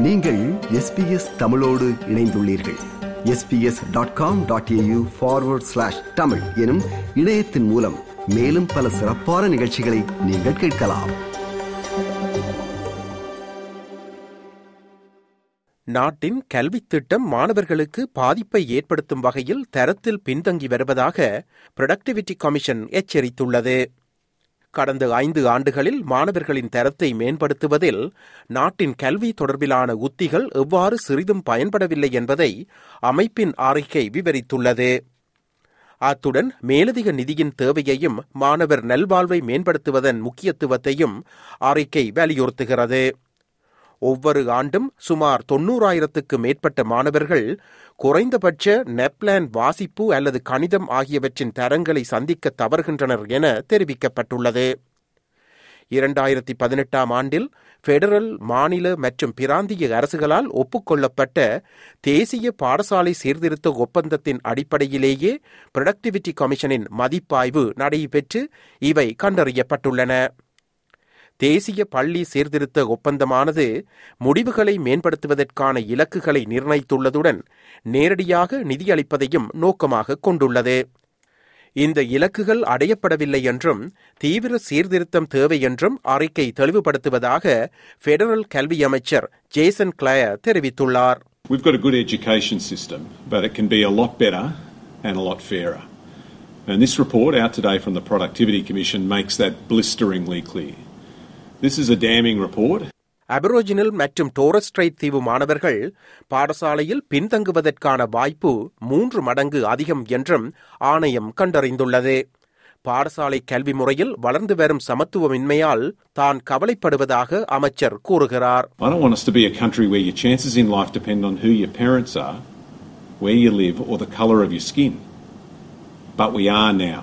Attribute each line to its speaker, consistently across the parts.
Speaker 1: நீங்கள் எஸ்பிஎஸ் தமிழோடு இணைந்துள்ளீர்கள். SBS dot com dot AU forward slash Tamil எனும் இணையத்தின் மூலம் மேலும் பல சிறப்பான நிகழ்ச்சிகளை நீங்கள் கேட்கலாம்.
Speaker 2: நாட்டின் கல்வித் திட்டம் மாணவர்களுக்கு பாதிப்பை ஏற்படுத்தும் வகையில் தரத்தில் பின்தங்கி வருவதாக புரொடக்டிவிட்டி கமிஷன் எச்சரித்துள்ளது. கடந்த ஐந்து ஆண்டுகளில் மாணவர்களின் தரத்தை மேம்படுத்துவதில் நாட்டின் கல்வி தொடர்பிலான உத்திகள் எவ்வாறு சிறிதும் பயன்படவில்லை என்பதை அமைப்பின் அறிக்கை விவரித்துள்ளது. அத்துடன் மேலதிக நிதியின் தேவையையும் மாணவர் நல்வாழ்வை மேம்படுத்துவதன் முக்கியத்துவத்தையும் அறிக்கை வலியுறுத்துகிறது. ஒவ்வொரு ஆண்டும் சுமார் தொன்னூறாயிரத்துக்கு மேற்பட்ட மாணவர்கள் குறைந்தபட்ச நெப்லான் வாசிப்பு அல்லது கணிதம் ஆகியவற்றின் தரங்களை சந்திக்க தவறுகின்றனர் என தெரிவிக்கப்பட்டுள்ளது. இரண்டாயிரத்தி பதினெட்டாம் ஆண்டில் பெடரல் மாநில மற்றும் பிராந்திய அரசுகளால் ஒப்புக்கொள்ளப்பட்ட தேசிய பாடசாலை சீர்திருத்த ஒப்பந்தத்தின் அடிப்படையிலேயே ப்ரொடக்டிவிட்டி கமிஷனின் மதிப்பாய்வு நடைபெற்று இவை கண்டறியப்பட்டுள்ளன. தேசிய பள்ளி சீர்திருத்த ஒப்பந்தமானது முடிவுகளை மேம்படுத்துவதற்கான இலக்குகளை நிர்ணயித்துள்ளதுடன் நேரடியாக நிதியளிப்பதையும் நோக்கமாக கொண்டுள்ளது இந்த இலக்குகள் அடையப்படவில்லை என்றும் தீவிர சீர்திருத்தம் தேவை என்றும் அறிக்கை தெளிவுபடுத்துவதாக பெடரல் கல்வி அமைச்சர் ஜேசன் கிளயர் தெரிவித்துள்ளார்
Speaker 3: We've got a good education system, but it can be a lot better and a lot fairer. And this report out today from the Productivity Commission makes that blisteringly clear. This is a damning report.
Speaker 2: அபரோஜினல் மற்றும் டோரஸ்ட்ரைட் தீவு மாணவர்கள் பாடசாலையில் பின்தங்குவதற்கான வாய்ப்பு மூன்று மடங்கு அதிகம் என்றும் ஆணையம் கண்டறிந்துள்ளது பாடசாலை கல்வி முறையில் வளர்ந்து வரும் சமத்துவமின்மையால் தான் கவலைப்படுவதாக அமைச்சர் கூறுகிறார்
Speaker 3: I don't want us to be a country where your chances in life depend on who your parents are, where you live, or the colour of your skin. But we are now.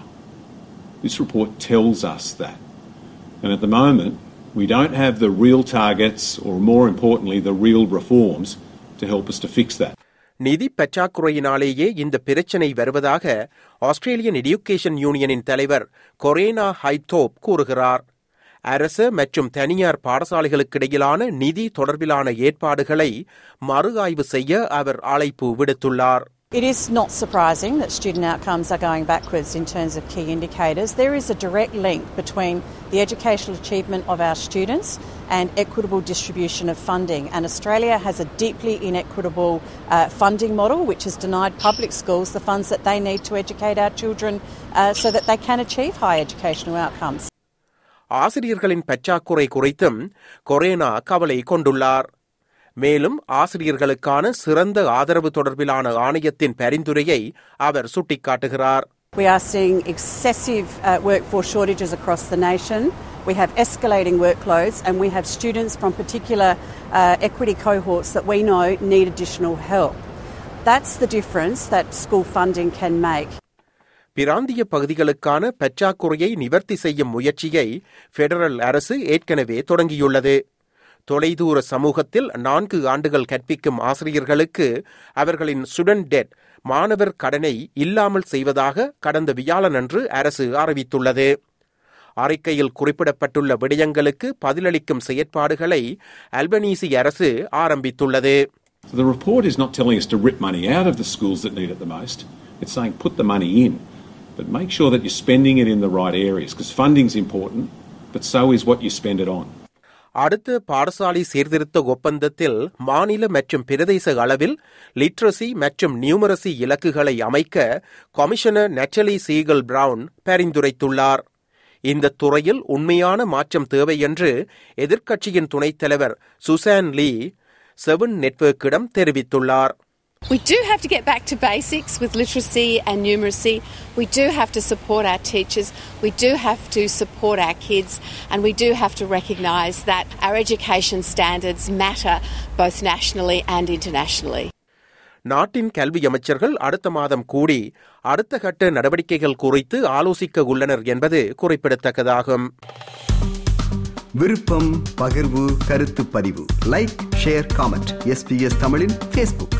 Speaker 3: This report tells us that. And at the moment, we don't have the real targets, or more importantly, the real reforms to help us to fix that.
Speaker 2: நிதி பற்றாக்குறையினாலேயே இந்த பிரச்சினை வருவதாக Australian education யூனியனின் தலைவர் corona ஹைத்தோப் கூறுகிறார் அரசு மற்றும் தனியார் பாடசாலைகளுக்கிடையிலான நிதி தொடர்பிலான ஏற்பாடுகளை மறு ஆய்வு செய்ய அவர் அழைப்பு விடுத்துள்ளார்
Speaker 4: It is not surprising that student outcomes are going backwards in terms of key indicators. There is a direct link between the educational achievement of our students and equitable distribution of funding. And Australia has a deeply inequitable uh, funding model which has denied public schools the funds that they need to educate our children uh, so that they can achieve high educational outcomes.
Speaker 2: ஆசிரியர்களின் பற்றாக்குறை குறித்தும் corona கவலை கொண்டுள்ளார் மேலும் ஆசிரியர்களுக்கான சிறந்த ஆதரவு தொடர்பிலான ஆணையத்தின் பரிந்துரையை அவர் சுட்டிக்காட்டுகிறார்
Speaker 4: We are seeing excessive uh, workforce shortages across the nation. We have escalating workloads, and we have students from particular uh, equity cohorts that we know need additional help. That's the difference that school funding can make.
Speaker 2: பிராந்திய பகுதிகளுக்கான பற்றாக்குறையை நிவர்த்தி செய்யும் முயற்சியை federal அரசு ஏற்கனவே தொடங்கியுள்ளது தொலைதூர சமூகத்தில் நான்கு ஆண்டுகள் கற்பிக்கும் ஆசிரியர்களுக்கு அவர்களின் ஸ்டுடென்ட் டெட் மாணவர் கடனை இல்லாமல் செய்வதாக கடந்த வியாழனன்று அரசு அறிவித்துள்ளது அறிக்கையில் குறிப்பிடப்பட்டுள்ள விடயங்களுக்கு பதிலளிக்கும் செயற்பாடுகளை அல்பனீசி அரசு ஆரம்பித்துள்ளது
Speaker 3: So the report is not telling us to rip money out of the schools that need it the most. It's saying put the money in, but make sure that you're spending it in the right areas because funding's important, but so is what you spend it on.
Speaker 2: அடுத்த பாடசாலை சீர்திருத்த ஒப்பந்தத்தில் மாநில மற்றும் பிரதேச அளவில் literacy மற்றும் numeracy இலக்குகளை அமைக்க கமிஷனர் நெச்சலி சீகல் பிரவுன் பரிந்துரைத்துள்ளார். இந்த துறையில் உண்மையான மாற்றம் தேவை என்று எதிர்க்கட்சியின் துணைத் தலைவர் சுசான் லீ செவன் நெட்வொர்க்கிடம் தெரிவித்துள்ளார்.
Speaker 5: We do have to get back to basics with literacy and numeracy. We do have to support our teachers. We do have to support our kids. And we do have to recognise that our education standards matter both nationally and internationally.
Speaker 2: நாட்டின் கல்வி அமைச்சர்கள் அடுத்த மாதம் கூடி அடுத்த கட்ட நடவடிக்கைகள் குறித்து ஆலோசிக்க உள்ளனர் என்பது குறிப்பிடத்தக்கதாகும்
Speaker 1: விருப்பம் பகிர்வு கருத்து பதிவு லைக் ஷேர் காமெண்ட் எஸ்பிஎஸ் தமிழின் ஃபேஸ்புக்